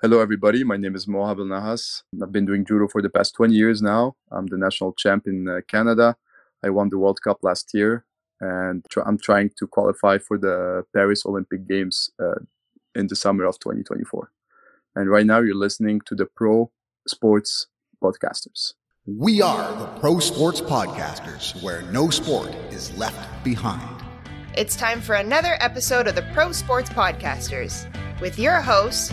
Hello, everybody. My name is Mohab El Nahas. I've been doing judo for the past 20 years now. I'm the national champ in uh, Canada. I won the World Cup last year, and tr- I'm trying to qualify for the Paris Olympic Games uh, in the summer of 2024. And right now, you're listening to the Pro Sports Podcasters. We are the Pro Sports Podcasters, where no sport is left behind. It's time for another episode of the Pro Sports Podcasters with your hosts,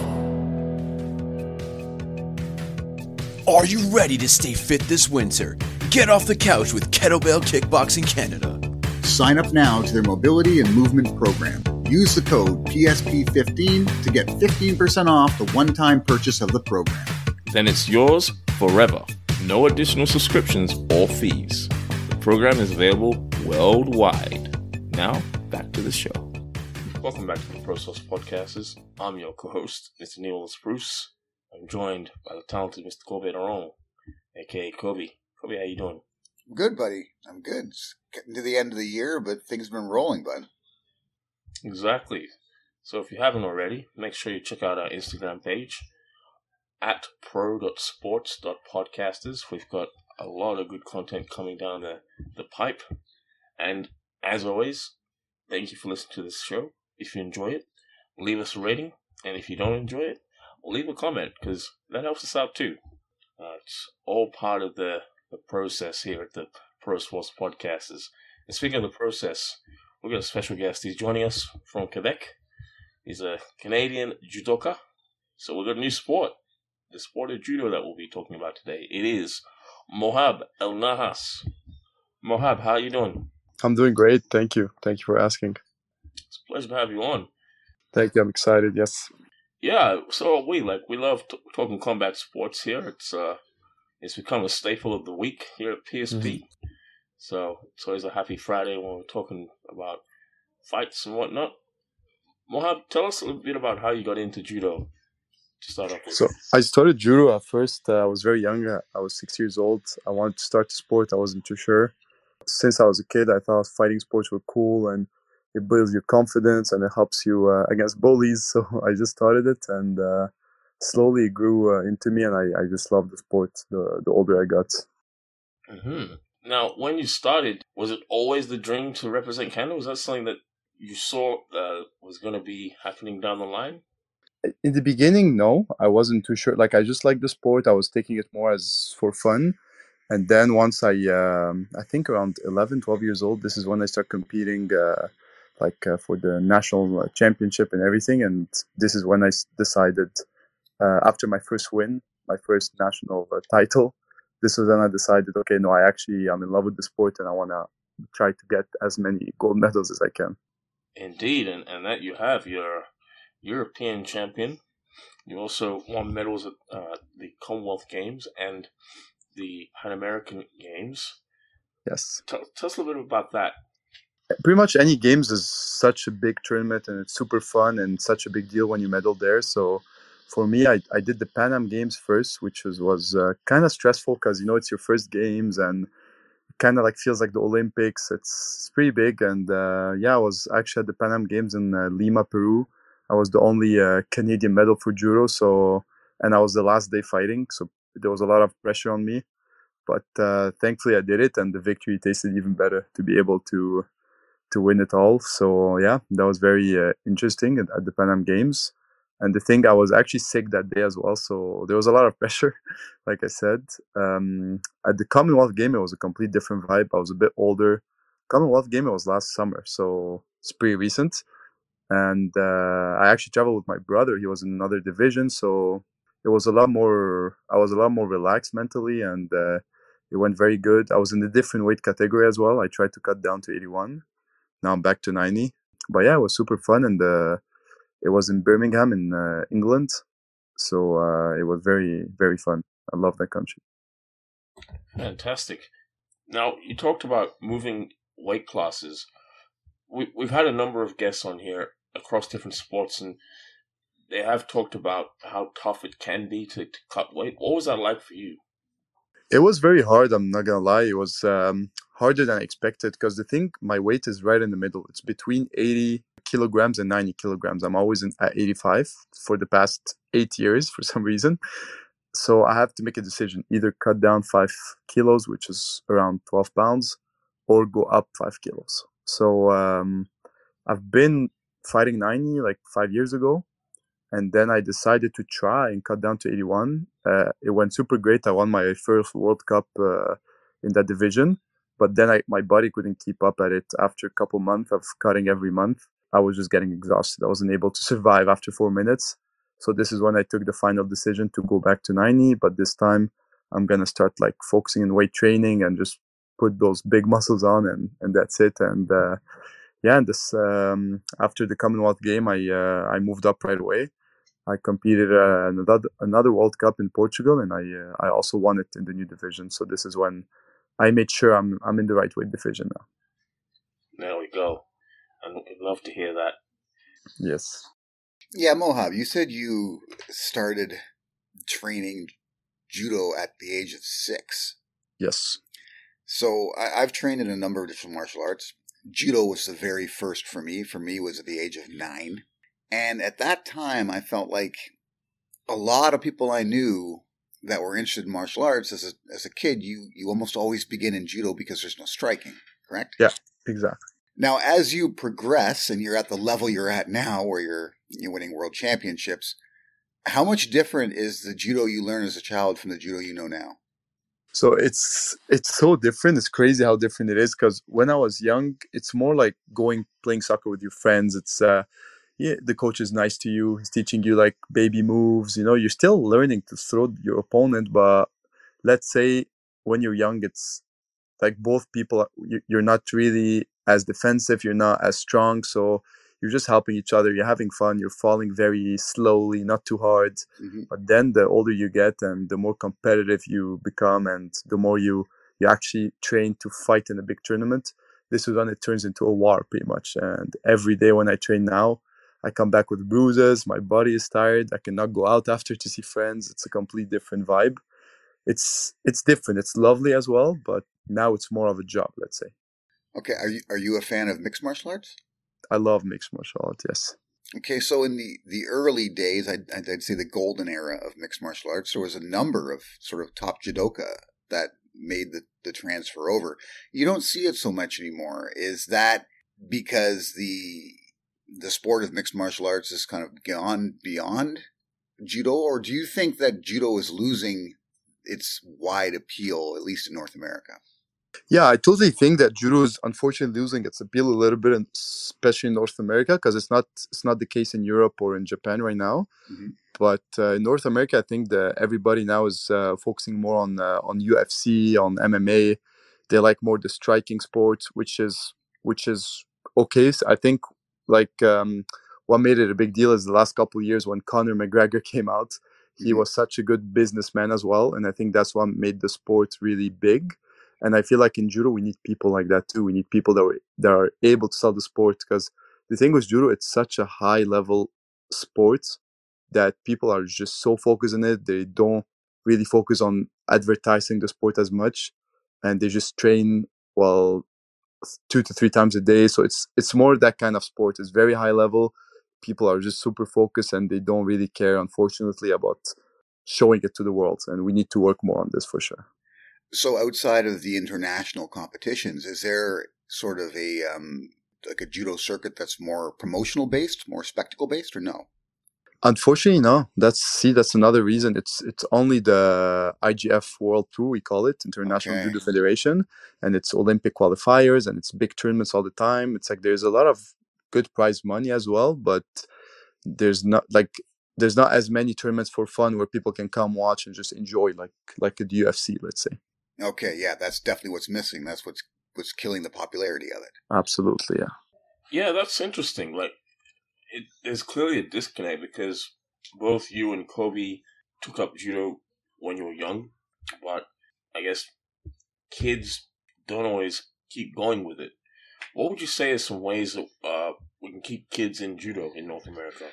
Are you ready to stay fit this winter? Get off the couch with Kettlebell Kickboxing Canada. Sign up now to their mobility and movement program. Use the code PSP15 to get 15% off the one time purchase of the program. Then it's yours forever. No additional subscriptions or fees. The program is available worldwide. Now, back to the show. Welcome back to the Pro Sports Podcasters. I'm your co-host, Mr. Neil Spruce. I'm joined by the talented Mr. Kobe Aron, aka Kobe. Kobe, how you doing? I'm good, buddy. I'm good. It's getting to the end of the year, but things have been rolling, bud. Exactly. So if you haven't already, make sure you check out our Instagram page at pro.sports.podcasters. We've got a lot of good content coming down the, the pipe. And as always, thank you for listening to this show. If you enjoy it, leave us a rating. And if you don't enjoy it, leave a comment because that helps us out too. Uh, it's all part of the, the process here at the Pro Sports Podcasters. And speaking of the process, we've got a special guest. He's joining us from Quebec. He's a Canadian judoka. So we've got a new sport, the sport of judo that we'll be talking about today. It is Mohab El Nahas. Mohab, how are you doing? I'm doing great. Thank you. Thank you for asking. It's a pleasure to have you on. Thank you. I'm excited. Yes. Yeah, so are we like we love t- talking combat sports here. It's uh, it's become a staple of the week here at PSP. Mm-hmm. So it's always a happy Friday when we're talking about fights and whatnot. Mohab, tell us a little bit about how you got into judo. To start off with. So I started judo at first. Uh, I was very young. I was six years old. I wanted to start the sport. I wasn't too sure. Since I was a kid, I thought fighting sports were cool and it builds your confidence and it helps you uh, against bullies. So I just started it and uh, slowly it grew uh, into me, and I, I just love the sport. The the older I got. Mm-hmm. Now, when you started, was it always the dream to represent Canada? Was that something that you saw uh, was going to be happening down the line? In the beginning, no, I wasn't too sure. Like I just liked the sport. I was taking it more as for fun. And then once I, um, I think around 11, 12 years old, this is when I start competing uh, like uh, for the national uh, championship and everything. And this is when I decided, uh, after my first win, my first national uh, title, this was when I decided, okay, no, I actually I'm in love with the sport and I want to try to get as many gold medals as I can. Indeed, and, and that you have. You're European champion. You also won medals at uh, the Commonwealth Games and the Pan American Games. Yes. Tell, tell us a little bit about that pretty much any games is such a big tournament and it's super fun and such a big deal when you medal there. So for me, I, I did the Pan Am Games first, which was was uh, kind of stressful because you know it's your first games and kind of like feels like the Olympics. It's pretty big and uh, yeah, I was actually at the Pan Am Games in uh, Lima, Peru. I was the only uh, Canadian medal for judo, so and I was the last day fighting, so there was a lot of pressure on me. But uh, thankfully, I did it, and the victory tasted even better to be able to to win it all. So yeah, that was very uh, interesting at, at, the Pan Am Games. And the thing, I was actually sick that day as well, so there was a lot of pressure. like I said, um, at the Commonwealth game, it was a complete different vibe. I was a bit older. Commonwealth game, it was last summer, so it's pretty recent. And uh, I actually traveled with my brother. He was in another division, so it was a lot more. I was a lot more relaxed mentally, and uh, it went very good. I was in a different weight category as well. I tried to cut down to 81 now I'm back to 90. But yeah, it was super fun, and uh, it was in Birmingham in uh, England, so uh, it was very very fun. I love that country. Fantastic. Now, you talked about moving weight classes. We, we've had a number of guests on here across different sports, and they have talked about how tough it can be to, to cut weight. What was that like for you? It was very hard. I'm not gonna lie. It was um, harder than I expected because the thing, my weight is right in the middle. It's between 80 kilograms and 90 kilograms. I'm always in, at 85 for the past eight years for some reason. So I have to make a decision: either cut down five kilos, which is around 12 pounds, or go up five kilos. So um, I've been fighting 90 like five years ago and then I decided to try and cut down to 81. Uh, it went super great. I won my first World Cup uh, in that division, but then I, my body couldn't keep up at it. After a couple months of cutting every month, I was just getting exhausted. I wasn't able to survive after four minutes. So this is when I took the final decision to go back to 90. But this time, I'm gonna start like focusing on weight training and just put those big muscles on, and and that's it. And uh, yeah, and this um, after the Commonwealth game, I uh, I moved up right away I competed uh, another another World Cup in Portugal, and I uh, I also won it in the new division. So this is when I made sure I'm I'm in the right weight division now. There we go. I'd love to hear that. Yes. Yeah, Mohab, you said you started training judo at the age of six. Yes. So I, I've trained in a number of different martial arts. Judo was the very first for me. For me, was at the age of nine. And at that time, I felt like a lot of people I knew that were interested in martial arts as a, as a kid, you, you almost always begin in judo because there's no striking, correct? Yeah, exactly. Now, as you progress and you're at the level you're at now where you're, you're winning world championships, how much different is the judo you learn as a child from the judo you know now? So it's it's so different. It's crazy how different it is because when I was young, it's more like going playing soccer with your friends. It's uh, yeah, the coach is nice to you. He's teaching you like baby moves. You know, you're still learning to throw your opponent, but let's say when you're young, it's like both people. You're not really as defensive. You're not as strong, so you're just helping each other. You're having fun. You're falling very slowly, not too hard. Mm-hmm. But then the older you get, and the more competitive you become, and the more you you actually train to fight in a big tournament. This is when it turns into a war, pretty much. And every day when I train now, I come back with bruises. My body is tired. I cannot go out after to see friends. It's a complete different vibe. It's it's different. It's lovely as well, but now it's more of a job. Let's say. Okay, are you are you a fan of mixed martial arts? I love mixed martial arts. Yes. Okay, so in the the early days, I'd, I'd say the golden era of mixed martial arts, there was a number of sort of top judoka that made the, the transfer over. You don't see it so much anymore. Is that because the the sport of mixed martial arts has kind of gone beyond judo, or do you think that judo is losing its wide appeal, at least in North America? Yeah, I totally think that judo is unfortunately losing its appeal a little bit, especially in North America, because it's not it's not the case in Europe or in Japan right now. Mm-hmm. But uh, in North America, I think that everybody now is uh, focusing more on uh, on UFC, on MMA. They like more the striking sports, which is which is okay. So I think like um, what made it a big deal is the last couple years when Conor McGregor came out. He mm-hmm. was such a good businessman as well, and I think that's what made the sport really big. And I feel like in judo we need people like that too. We need people that are, that are able to sell the sport because the thing with judo, it's such a high level sport that people are just so focused on it. They don't really focus on advertising the sport as much, and they just train well two to three times a day. So it's it's more that kind of sport. It's very high level. People are just super focused and they don't really care, unfortunately, about showing it to the world. And we need to work more on this for sure. So outside of the international competitions, is there sort of a um, like a judo circuit that's more promotional based, more spectacle based, or no? Unfortunately, no. That's see, that's another reason. It's it's only the IJF World Tour we call it, International okay. Judo Federation, and it's Olympic qualifiers and it's big tournaments all the time. It's like there's a lot of good prize money as well, but there's not like there's not as many tournaments for fun where people can come watch and just enjoy like like a UFC, let's say. Okay, yeah, that's definitely what's missing. That's what's what's killing the popularity of it. Absolutely, yeah. Yeah, that's interesting. Like it, there's clearly a disconnect because both you and Kobe took up judo when you were young, but I guess kids don't always keep going with it. What would you say are some ways that uh, we can keep kids in judo in North America?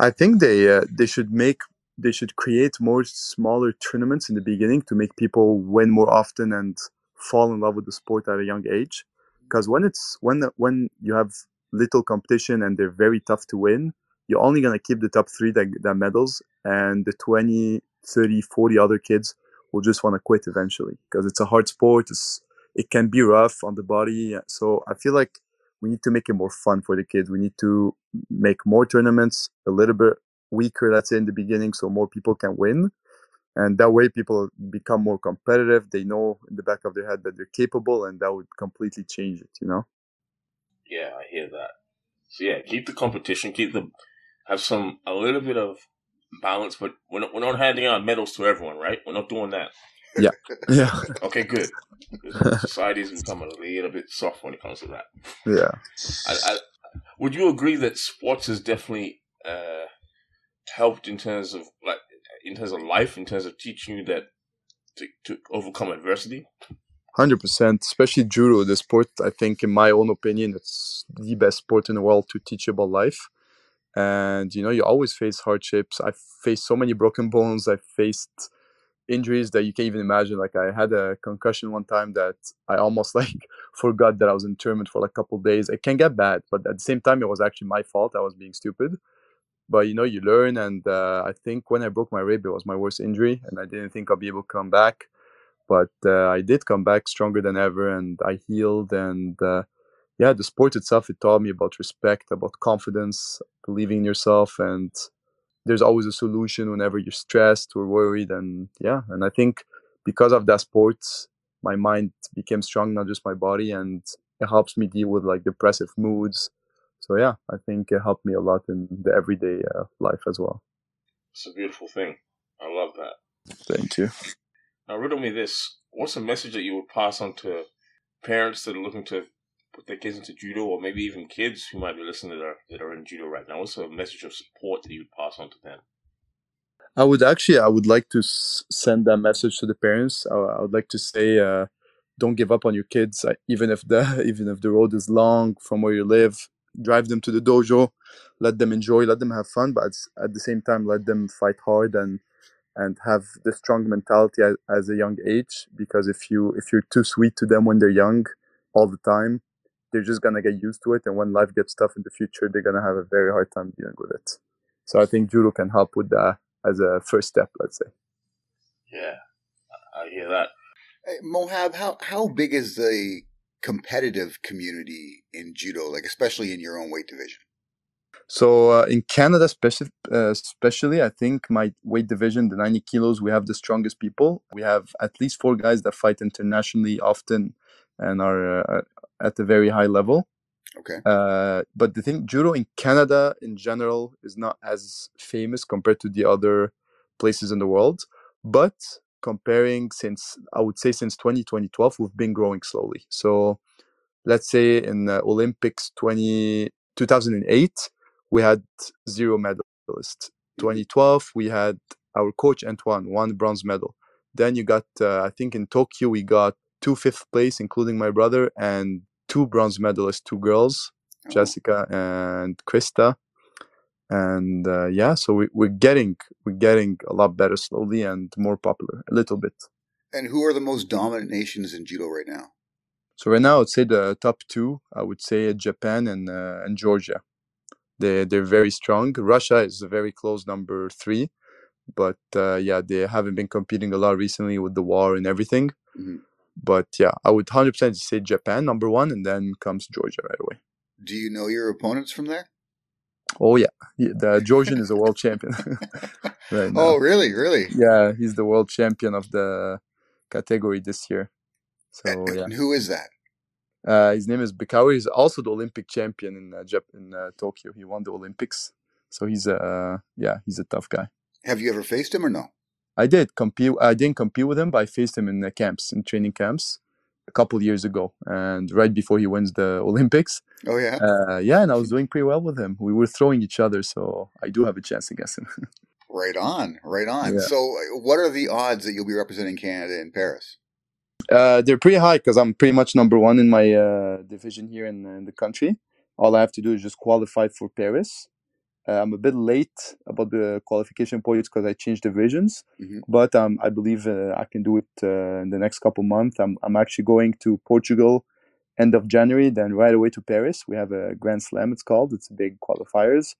I think they uh, they should make they should create more smaller tournaments in the beginning to make people win more often and fall in love with the sport at a young age. Because when it's when when you have little competition and they're very tough to win, you're only gonna keep the top three that, that medals, and the 20, 30, 40 other kids will just want to quit eventually because it's a hard sport. It's, it can be rough on the body. So I feel like we need to make it more fun for the kids. We need to make more tournaments a little bit weaker, let's say in the beginning, so more people can win. And that way people become more competitive. They know in the back of their head that they're capable and that would completely change it, you know? Yeah, I hear that. So yeah, keep the competition, keep the have some a little bit of balance, but we're not, we're not handing out medals to everyone, right? We're not doing that. Yeah. Yeah. okay, good. Society's become a little bit soft when it comes to that. Yeah. I, I, would you agree that sports has definitely uh, helped in terms of like in terms of life, in terms of teaching you that to, to overcome adversity? Hundred percent, especially judo, the sport. I think, in my own opinion, it's the best sport in the world to teach about life. And you know, you always face hardships. I faced so many broken bones. I faced injuries that you can't even imagine. Like I had a concussion one time that I almost like forgot that I was in tournament for like a couple days. It can get bad, but at the same time, it was actually my fault. I was being stupid. But you know, you learn. And uh, I think when I broke my rib, it was my worst injury, and I didn't think I'd be able to come back but uh, I did come back stronger than ever, and I healed. And uh, yeah, the sport itself it taught me about respect, about confidence, believing in yourself, and there's always a solution whenever you're stressed or worried. And yeah, and I think because of that sport, my mind became strong, not just my body, and it helps me deal with like depressive moods. So yeah, I think it helped me a lot in the everyday uh, life as well. It's a beautiful thing. I love that. Thank you. Now, riddle me this: What's a message that you would pass on to parents that are looking to put their kids into judo, or maybe even kids who might be listening that are that are in judo right now? What's a message of support that you would pass on to them? I would actually, I would like to send that message to the parents. I, I would like to say, uh, don't give up on your kids, even if the even if the road is long from where you live. Drive them to the dojo, let them enjoy, let them have fun, but at the same time, let them fight hard and and have the strong mentality as, as, a young age because if you if you're too sweet to them when they're young all the time they're just gonna get used to it and when life gets tough in the future they're gonna have a very hard time dealing with it. So i think judo can help with that as a first step let's say. Yeah i hear that. Hey, mohab how how big is the competitive community in judo like especially in your own weight division so uh, in Canada, especially, uh, especially, I think my weight division, the 90 kilos, we have the strongest people. We have at least four guys that fight internationally often and are uh, at a very high level. Okay. Uh, but the thing, judo in Canada in general is not as famous compared to the other places in the world. But comparing since, I would say since 20, 2012, we've been growing slowly. So let's say in Olympics 20, 2008, we had zero medalists. 2012, we had our coach Antoine, one bronze medal. Then you got, uh, I think in Tokyo, we got two fifth place, including my brother, and two bronze medalists, two girls, oh. Jessica and Krista. And uh, yeah, so we, we're getting we're getting a lot better slowly and more popular, a little bit. And who are the most dominant nations in judo right now? So right now, I'd say the top two. I would say Japan and uh, and Georgia. They they're very strong. Russia is a very close number three, but uh, yeah, they haven't been competing a lot recently with the war and everything. Mm-hmm. But yeah, I would hundred percent say Japan number one, and then comes Georgia right away. Do you know your opponents from there? Oh yeah, the Georgian is a world champion. right now. Oh really? Really? Yeah, he's the world champion of the category this year. So and, yeah. And who is that? Uh, his name is Bekauri. He's also the Olympic champion in uh, Jap- in uh, Tokyo. He won the Olympics, so he's a uh, yeah, he's a tough guy. Have you ever faced him or no? I did compete. I didn't compete with him, but I faced him in the camps, in training camps, a couple years ago, and right before he wins the Olympics. Oh yeah. Uh, yeah, and I was doing pretty well with him. We were throwing each other, so I do have a chance against him. right on, right on. Yeah. So, what are the odds that you'll be representing Canada in Paris? Uh, they're pretty high because I'm pretty much number one in my uh, division here in, in the country. All I have to do is just qualify for Paris. Uh, I'm a bit late about the qualification points because I changed divisions, Mhm. but um, I believe uh, I can do it uh, in the next couple months. I'm, I'm actually going to Portugal end of January, then right away to Paris. We have a Grand Slam, it's called. It's big qualifiers.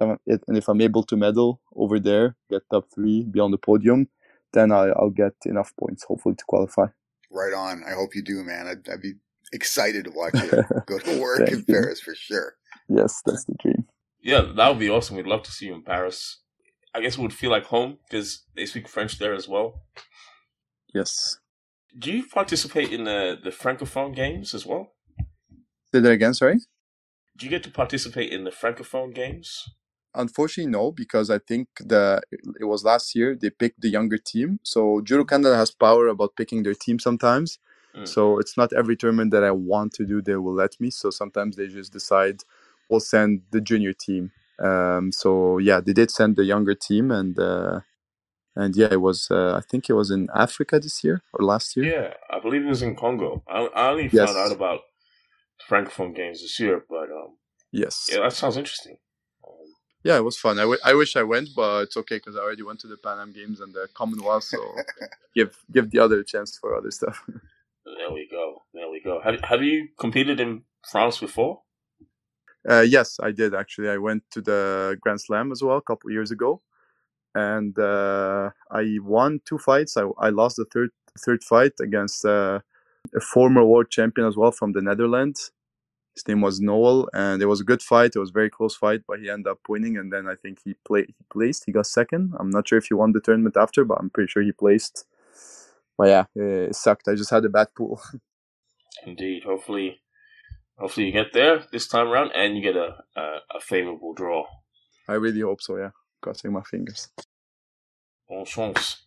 And if I'm able to medal over there, get top three, be on the podium, then I, I'll get enough points, hopefully, to qualify. Right on. I hope you do, man. I'd, I'd be excited to watch you go to work in you. Paris for sure. Yes, that's the dream. Yeah, that would be awesome. We'd love to see you in Paris. I guess it would feel like home because they speak French there as well. Yes. Do you participate in the, the Francophone games as well? Say that again, sorry? Do you get to participate in the Francophone games? Unfortunately, no, because I think the it was last year they picked the younger team. So Judo Canada has power about picking their team sometimes. Mm. So it's not every tournament that I want to do they will let me. So sometimes they just decide we'll send the junior team. Um, so yeah, they did send the younger team, and uh, and yeah, it was uh, I think it was in Africa this year or last year. Yeah, I believe it was in Congo. I, I only Yes. found out about Francophone games this year, but um, Yes. yeah, that sounds interesting. Yeah, it was fun. I, w- I wish I went, but it's okay because I already went to the Pan Am Games and the Commonwealth. So give give the other a chance for other stuff. there we go. There we go. Have Have you competed in France before? Uh, yes, I did actually. I went to the Grand Slam as well a couple years ago, and uh, I won two fights. I, I lost the third third fight against uh, a former world champion as well from the Netherlands. His name was Noel, and it was a good fight. It was a very close fight, but he ended up winning. And then I think he played. He placed. He got second. I'm not sure if he won the tournament after, but I'm pretty sure he placed. But yeah, it sucked. I just had a bad pool. Indeed. Hopefully, hopefully you get there this time around and you get a a, a favorable draw. I really hope so. Yeah, crossing my fingers. Bon chance.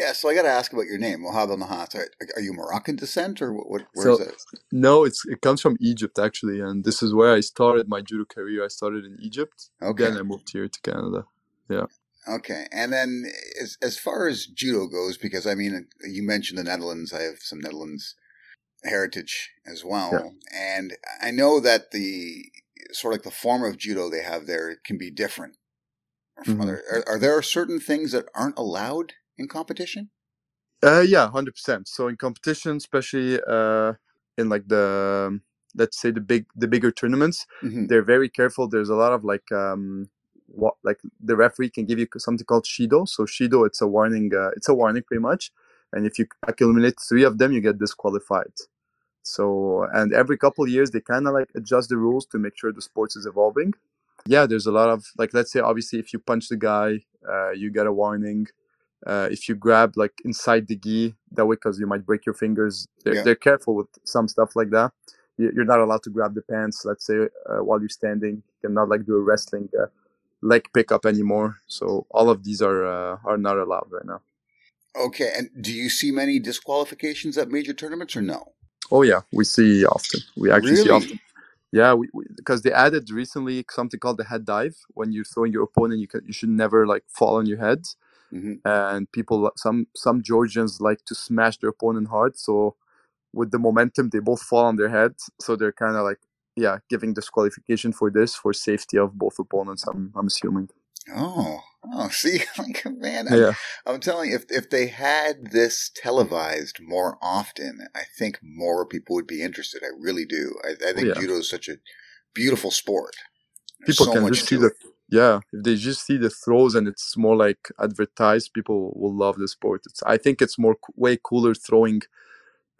Yeah, so I got to ask about your name, Mohab El Nahas. Are, are you Moroccan descent or what? what So- where's that? No, it's it comes from Egypt actually, and this is where I started my judo career. I started in Egypt, Okay. then I moved here to Canada. Yeah. Okay, and then as as far as judo goes, because I mean, you mentioned the Netherlands. I have some Netherlands heritage as well, Yeah. and I know that the sort of like the form of judo they have there can be different from Mhm. other. Are, are there certain things that aren't allowed in competition? Uh, yeah, hundred percent. So in competition, especially uh, in like the um, let's say the big the bigger tournaments, Mhm. they're very careful. There's a lot of like um, what like the referee can give you something called shido. So shido, it's a warning. Uh, it's a warning pretty much, and if you accumulate three of them, you get disqualified. So and every couple years they kind of like adjust the rules to make sure the sports is evolving. Yeah, there's a lot of like let's say obviously if you punch the guy, uh, you get a warning. Uh, if you grab like inside the gi that way because you might break your fingers, they're, Yeah. they're careful with some stuff like that. You- You're not allowed to grab the pants. Let's say uh, while you're standing, you cannot like do a wrestling uh, leg pickup anymore. So all of these are uh, are not allowed right now. Okay, and do you see many disqualifications at major tournaments or no? Oh yeah, we see often. We actually see often. Yeah, we because they added recently something called the head dive. When you're throwing your opponent, you can you should never like fall on your head. Mhm. And people, some some Georgians like to smash their opponent hard. So with the momentum, they both fall on their head. So they're kind of like yeah, giving disqualification for this for safety of both opponents. I'm I'm assuming. Oh, oh, see, like man, I- Yeah, I'm telling you, if if they had this televised more often, I think more people would be interested. I really do. I, I think Yeah. judo is such a beautiful sport. There's people so can just see to the it. Yeah if they just see the throws and it's more like advertised people will love the sport. It's i think it's more way cooler throwing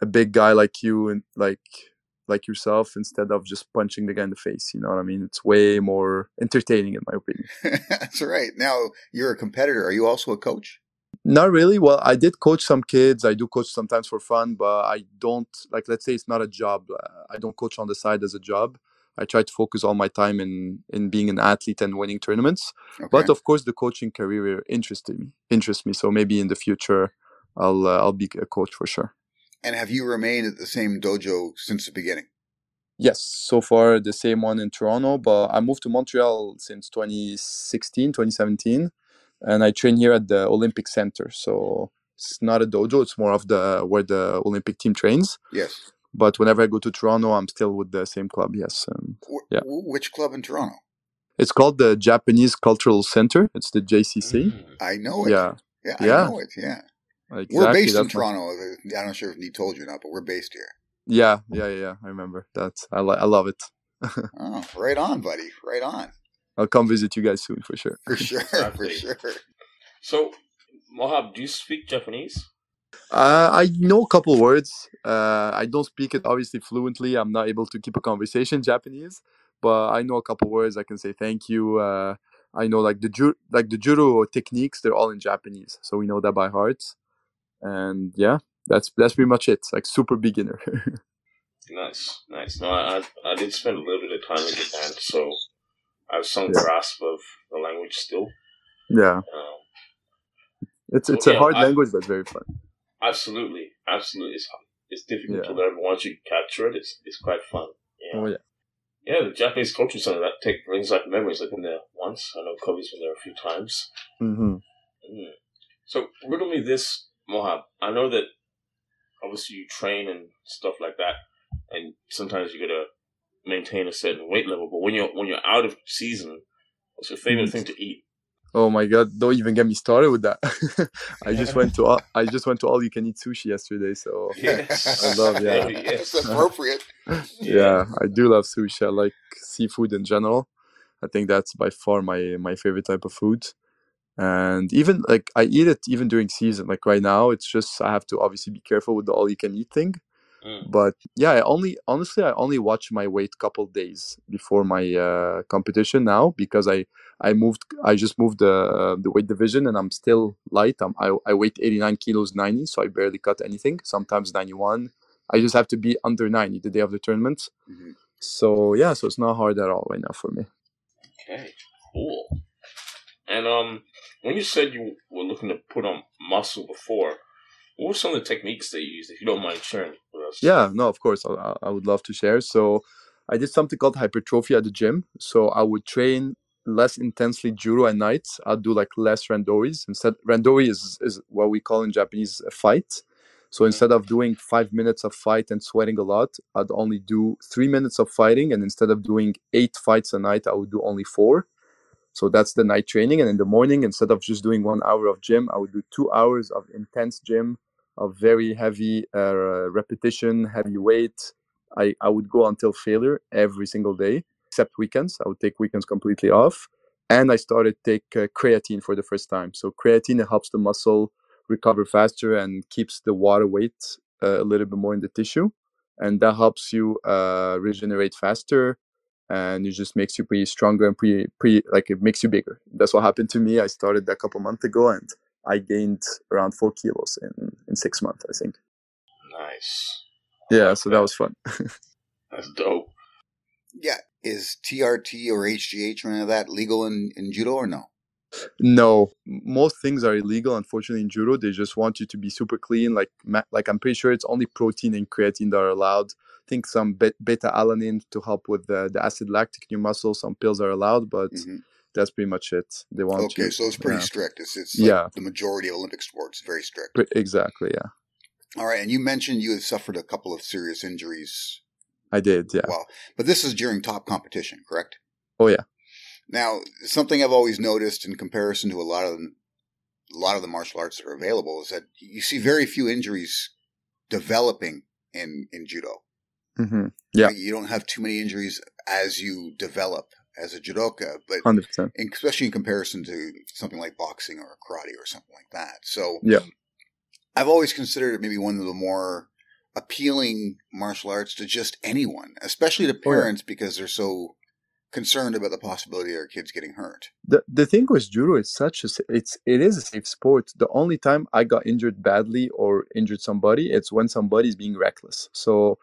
a big guy like you and like like yourself instead of just punching the guy in the face you know what i mean? It's way more entertaining in my opinion. That's right. Now you're a competitor. Are you also a coach? not really. Well i did coach some kids. I do coach sometimes for fun but i don't like let's say it's not a job. Uh, i don't coach on the side as a job i try to focus all my time in in being an athlete and winning tournaments Okay. but of course the coaching career interested me interests me so maybe in the future i'll uh, i'll be a coach for sure and have you remained at the same dojo since the beginning? yes so far the same one in toronto but i moved to montreal since 2016 2017 and i train here at the olympic center so It's not a dojo. It's more of the where the Olympic team trains. Yes. But whenever I go to Toronto, I'm still with the same club. Yes, and Wh- Yeah. Which club in Toronto? it's called the Japanese Cultural Center. It's the JCC. Mm. I know it. Yeah, Yeah, Yeah. I know it. Yeah. exactly. We're based in That's my- Toronto. I'm not sure if he told you or not, but we're based here. Yeah, yeah, yeah, yeah. I remember that. I li- I love it. Oh, right on, buddy. Right on. I'll come visit you guys soon for sure. For sure. For sure. So, Mohab, do you speak Japanese? Uh, I know a couple words. Uh, I don't speak it obviously fluently. I'm not able to keep a conversation Japanese, but I know a couple words. I can say thank you. Uh, I know like the ju- like the judo techniques. They're all in Japanese, so we know that by heart. And yeah, that's that's pretty much it. Like super beginner. Nice, nice. No, I, I did spend a little bit of time in Japan, so I have some Yeah. grasp of the language still. yeah, Um, it's it's a hard I- language, but it's very fun. Absolutely, absolutely. It's it's difficult Yeah. to learn, but once you capture it, it's it's quite fun. Yeah. Oh yeah, Yeah, the Japanese culture center that take brings back memories. I've been there once. I know Kobe's been there a few times. hmm Mm. So riddle me this, Mohab. I know that obviously you train and stuff like that, and sometimes you gotta maintain a certain weight level. But when you're when you're out of season, what's your favorite Mhm. thing to eat? Oh my god! Don't even get me started with that. I just went to all, I just went to all you can eat sushi yesterday. So Yes, I love- yeah. It's appropriate. yeah, I do love sushi. I like seafood in general. I think that's by far my my favorite type of food. And even like I eat it even during season. Like right now, it's just I have to obviously be careful with the all you can eat thing. Mm. But yeah, I only honestly I only watch my weight couple days before my uh, competition now because I I moved I just moved the uh, the weight division and I'm still light. I'm, I I weight 89 kilos 90, so I barely cut anything. Sometimes 91. I just have to be under 90 the day of the tournament. Mhm. So yeah, so it's not hard at all right now for me. Okay, cool. And um, when you said you were looking to put on muscle before, what were some of the techniques that you used? If you don't mind sharing. Yeah, no, of course, I- I, would love to share. So I did something called hypertrophy at the gym. So I would train less intensely judo at night. I'd do like less randoris. Instead, randori is, is what we call in Japanese a fight. So mm-hmm. instead of doing five minutes of fight and sweating a lot, I'd only do three minutes of fighting. And instead of doing eight fights a night, I would do only four. So that's the night training. And in the morning, instead of just doing one hour of gym, I would do two hours of intense gym, of very heavy uh, repetition, heavy weight. I, I would go until failure every single day, except weekends. I would take weekends completely off. And I started take uh, creatine for the first time. So creatine helps the muscle recover faster and keeps the water weight uh, a little bit more in the tissue. And that helps you uh, regenerate faster and it just makes you pretty stronger and pretty, pretty like it makes you bigger. That's what happened to me. I started a couple months ago and I gained around four kilos in, in six months, I think. Nice. Yeah, so that was fun. That's dope. Yeah. Is TRT or HGH or any of that legal in, in judo or no? No, most things are illegal. Unfortunately, in judo, they just want you to be super clean. Like, like I'm pretty sure it's only protein and creatine that are allowed. I think some beta alanine to help with the, the acid lactic in your muscle. Some pills are allowed, but Mhm. That's pretty much it. They want Okay, you. so it's pretty yeah. strict. It's, it's like Yeah. the majority of Olympic sports, very strict. Exactly. Yeah, All right. And you mentioned you had suffered a couple of serious injuries. I did. Yeah. Well, but this is during top competition, correct? Oh yeah. Now, something I've always noticed in comparison to a lot of the, a lot of the martial arts that are available is that you see very few injuries developing in in judo. hmm Yeah. You don't have too many injuries as you develop as a judoka, but Hundred percent. in- especially in comparison to something like boxing or karate or something like that. So Yeah. I've always considered it maybe one of the more appealing martial arts to just anyone, especially to Oh, yeah. parents because they're so concerned about the possibility of their kids getting hurt. the the thing with judo it's such a it's it is a safe sport the only time i got injured badly or injured somebody it's when somebody's being reckless so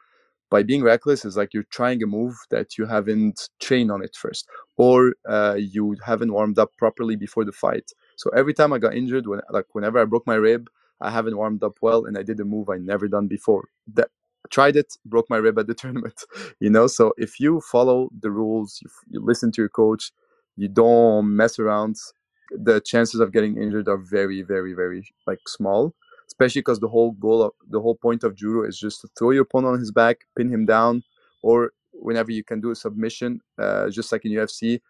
by being reckless is like you're trying a move that you haven't trained on it first or uh, you haven't warmed up properly before the fight. So every time i got injured when like whenever i broke my rib i haven't warmed up well and i did a move i never done before. That tried it broke my rib at the tournament you know? So if you follow the rules you, you listen to your coach you don't mess around the chances of getting injured are very very very like small especially because the whole goal of the whole point of judo is just to throw your opponent on his back, pin him down, or whenever you can do a submission, uh, just like in UFC,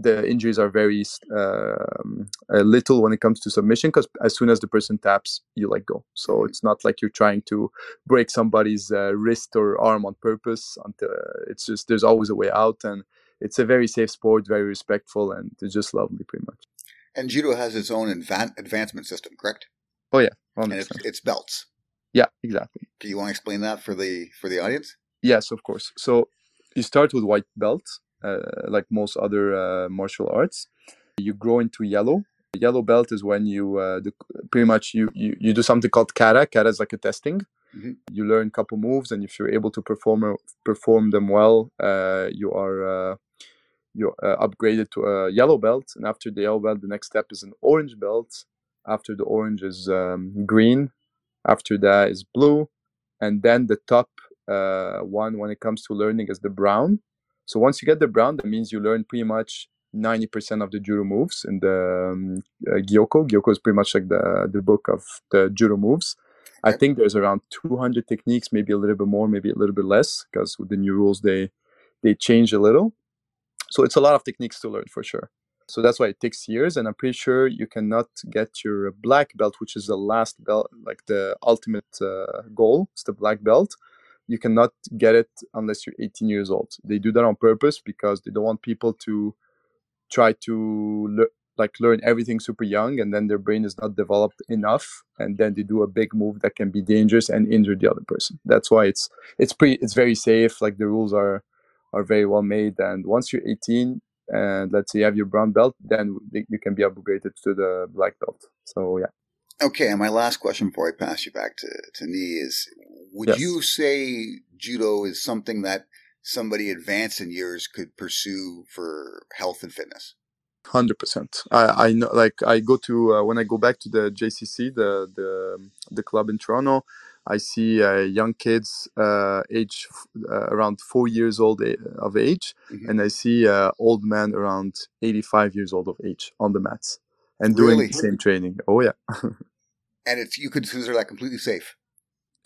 the injuries are very um, little when it comes to submission because as soon as the person taps, you let go. So mm-hmm. it's not like you're trying to break somebody's uh, wrist or arm on purpose. Until it's just there's always a way out, and it's a very safe sport, very respectful, and it's just lovely, pretty much. And judo has its own advan- advancement system, correct? Oh yeah, and it's, it's belts. Yeah, exactly. Do you want to explain that for the for the audience? Yes, of course. So you start with white belt, uh, like most other uh, martial arts. You grow into yellow. Yellow belt is when you uh, the, pretty much you, you you do something called kata. Kata is like a testing. Mm-hmm. You learn a couple moves, and if you're able to perform perform them well, uh, you are uh, you're uh, upgraded to a yellow belt. And after the yellow belt, the next step is an orange belt. After the orange is um, green. After that is blue, and then the top uh, one when it comes to learning is the brown. So once you get the brown, that means you learn pretty much 90% of the judo moves in the um, uh, Gokyo. Gokyo is pretty much like the, the book of the judo moves. I think there's around 200 techniques, maybe a little bit more, maybe a little bit less, because with the new rules they they change a little. So it's a lot of techniques to learn for sure. So that's why it takes years, and I'm pretty sure you cannot get your black belt, which is the last belt, like the ultimate uh, goal. It's the black belt you cannot get it unless you're 18 years old. They do that on purpose because they don't want people to try to le- like learn everything super young and then their brain is not developed enough and then they do a big move that can be dangerous and injure the other person. That's why it's it's pretty it's very safe. Like the rules are are very well made and once you're 18 and let's say you have your brown belt, then you can be upgraded to the black belt. So yeah. Okay, and my last question before I pass you back to to Nee is: Would yes. you say judo is something that somebody advanced in years could pursue for health and fitness? Hundred percent. I I know. Like I go to uh, when I go back to the JCC, the the the club in Toronto. I see uh, young kids, uh, age uh, around four years old of age, mm-hmm. and I see uh, old men around eighty-five years old of age on the mats and doing really? the same training. Oh yeah. and it's you could consider that completely safe.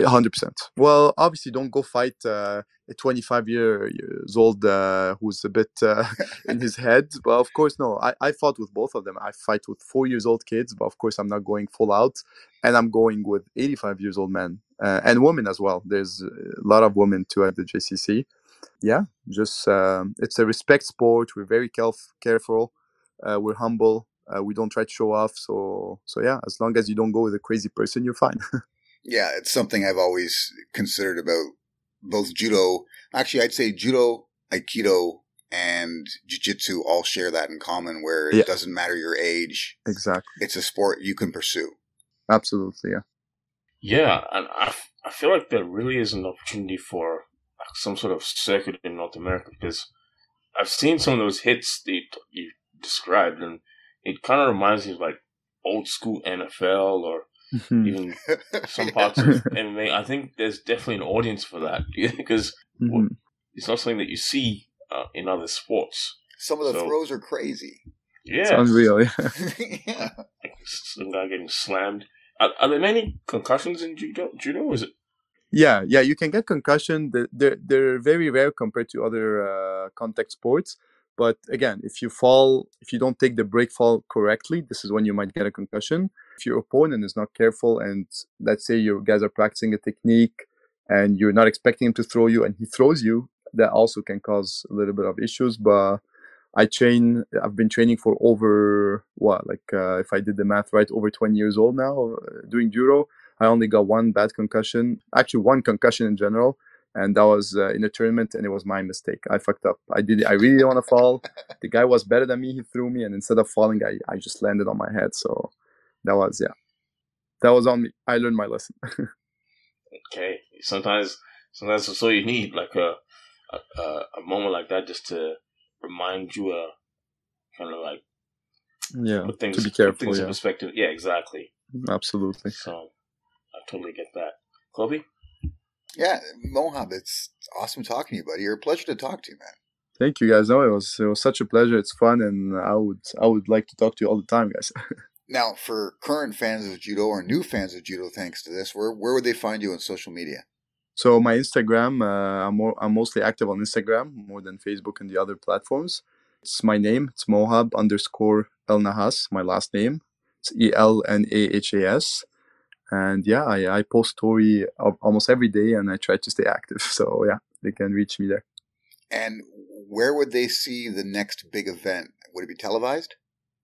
Hundred percent. Well, obviously, don't go fight uh, a 25 year, years old uh, who's a bit uh, in his head. But of course, no. I, I fought with both of them. I fight with four years old kids, but of course, I'm not going full out, and I'm going with 85 years old men uh, and women as well. There's a lot of women too at the JCC. Yeah, just um, it's a respect sport. We're very caref- careful. Uh, we're humble we don't try to show off. So so yeah, as long as you don't go with a crazy person, you're fine. yeah, it's something I've always considered about both judo. Actually, I'd say judo, aikido, and jiu-jitsu all share that in common where it yeah. doesn't matter your age. Exactly. It's a sport you can pursue. Absolutely, yeah. Yeah, and I, I feel like there really is an opportunity for some sort of circuit in North America because I've seen some of those hits that you described and it kind of reminds me of like old school NFL or mm-hmm. even some parts of MMA. I think there's definitely an audience for that because mm-hmm. it's not something that you see uh, in other sports. Some of the so, throws are crazy. Yeah, it's unreal. Yeah, yeah. some guy getting slammed. Are, are, there many concussions in judo? Judo is it? Yeah, yeah, you can get concussion. They're, they're, they're very rare compared to other uh, contact sports. But again, if you fall, if you don't take the break fall correctly, this is when you might get a concussion. If your opponent is not careful, and let's say you guys are practicing a technique and you're not expecting him to throw you and he throws you, that also can cause a little bit of issues. But I train, I've been training for over what, like uh, if I did the math right, over 20 years old now uh, doing judo. I only got one bad concussion, actually, one concussion in general and that was uh, in a tournament and it was my mistake. I fucked up. I did i really didn't want to fall. The guy was better than me. He threw me and instead of falling i, I just landed on my head. So that was yeah. That was on me. I learned my lesson. Okay. Sometimes sometimes that's all you need like a, a a moment like that just to remind you uh kind of like yeah put things, to be careful things yeah. in perspective. Yeah exactly. Absolutely. So i totally get that. Kobe yeah, Mohab, it's awesome talking to you, buddy. You're a pleasure to talk to, you, man. Thank you, guys. No, it was it was such a pleasure. It's fun, and I would I would like to talk to you all the time, guys. Now, for current fans of judo or new fans of judo, thanks to this, where where would they find you on social media? So my Instagram, uh, I'm more, I'm mostly active on Instagram more than Facebook and the other platforms. It's my name. It's Mohab underscore El Nahas, my last name. It's E L N A H A S. And yeah, I, I post story almost every day and I try to stay active. So yeah, they can reach me there. And where would they see the next big event? Would it be televised?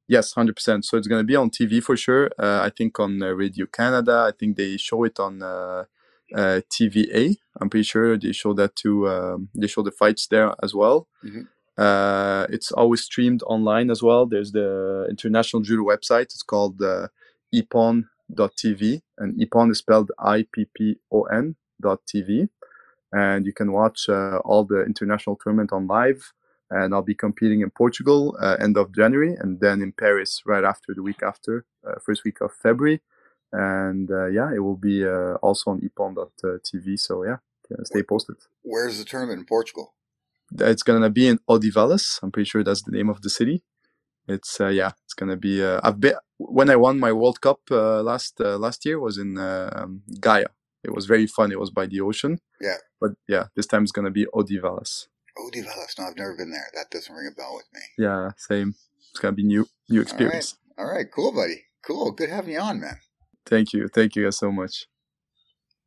Yes, hundred percent. So it's going to be on TV for sure. Uh, I think on uh, Radio Canada. I think they show it on uh, uh TVA. I'm pretty sure they show that too. Um, they show the fights there as well. Mm-hmm. Uh, it's always streamed online as well. There's the international judo website. It's called uh, ippon.tv, and ippon is spelled I P P O N dot TV, and you can watch uh, all the international tournament on live and I'll be competing in Portugal uh, end of January, and then in Paris right after the week after, uh, first week of February, and uh, yeah, it will be uh, also on ippon.tv. So yeah, stay posted. Where's the tournament in Portugal? It's gonna be in Odivelas. I'm pretty sure that's the name of the city. It's uh, yeah, it's gonna be. Uh, I've been when I won my World Cup last last year was in um, Gaia. It was very fun. It was by the ocean. Yeah. But yeah, this time it's gonna be Odivelas. Odivelas. No, I've never been there. That doesn't ring a bell with me. Yeah, same. It's gonna be new, new experience. All right, All right. cool, buddy. Cool. Good having you on, man. Thank you. Thank you guys so much.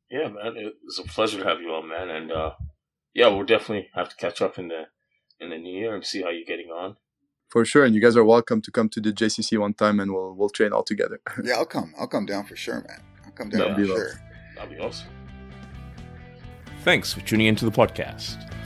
Yeah, man. it was a pleasure to have you on, man. And uh, yeah, we'll definitely have to catch up in the in the new year and see how you're getting on. For sure, and you guys are welcome to come to the JCC one time, and we'll we'll train all together. yeah, I'll come. I'll come down for sure, man. I'll come down for sure. That'd be awesome. Thanks for tuning into the podcast.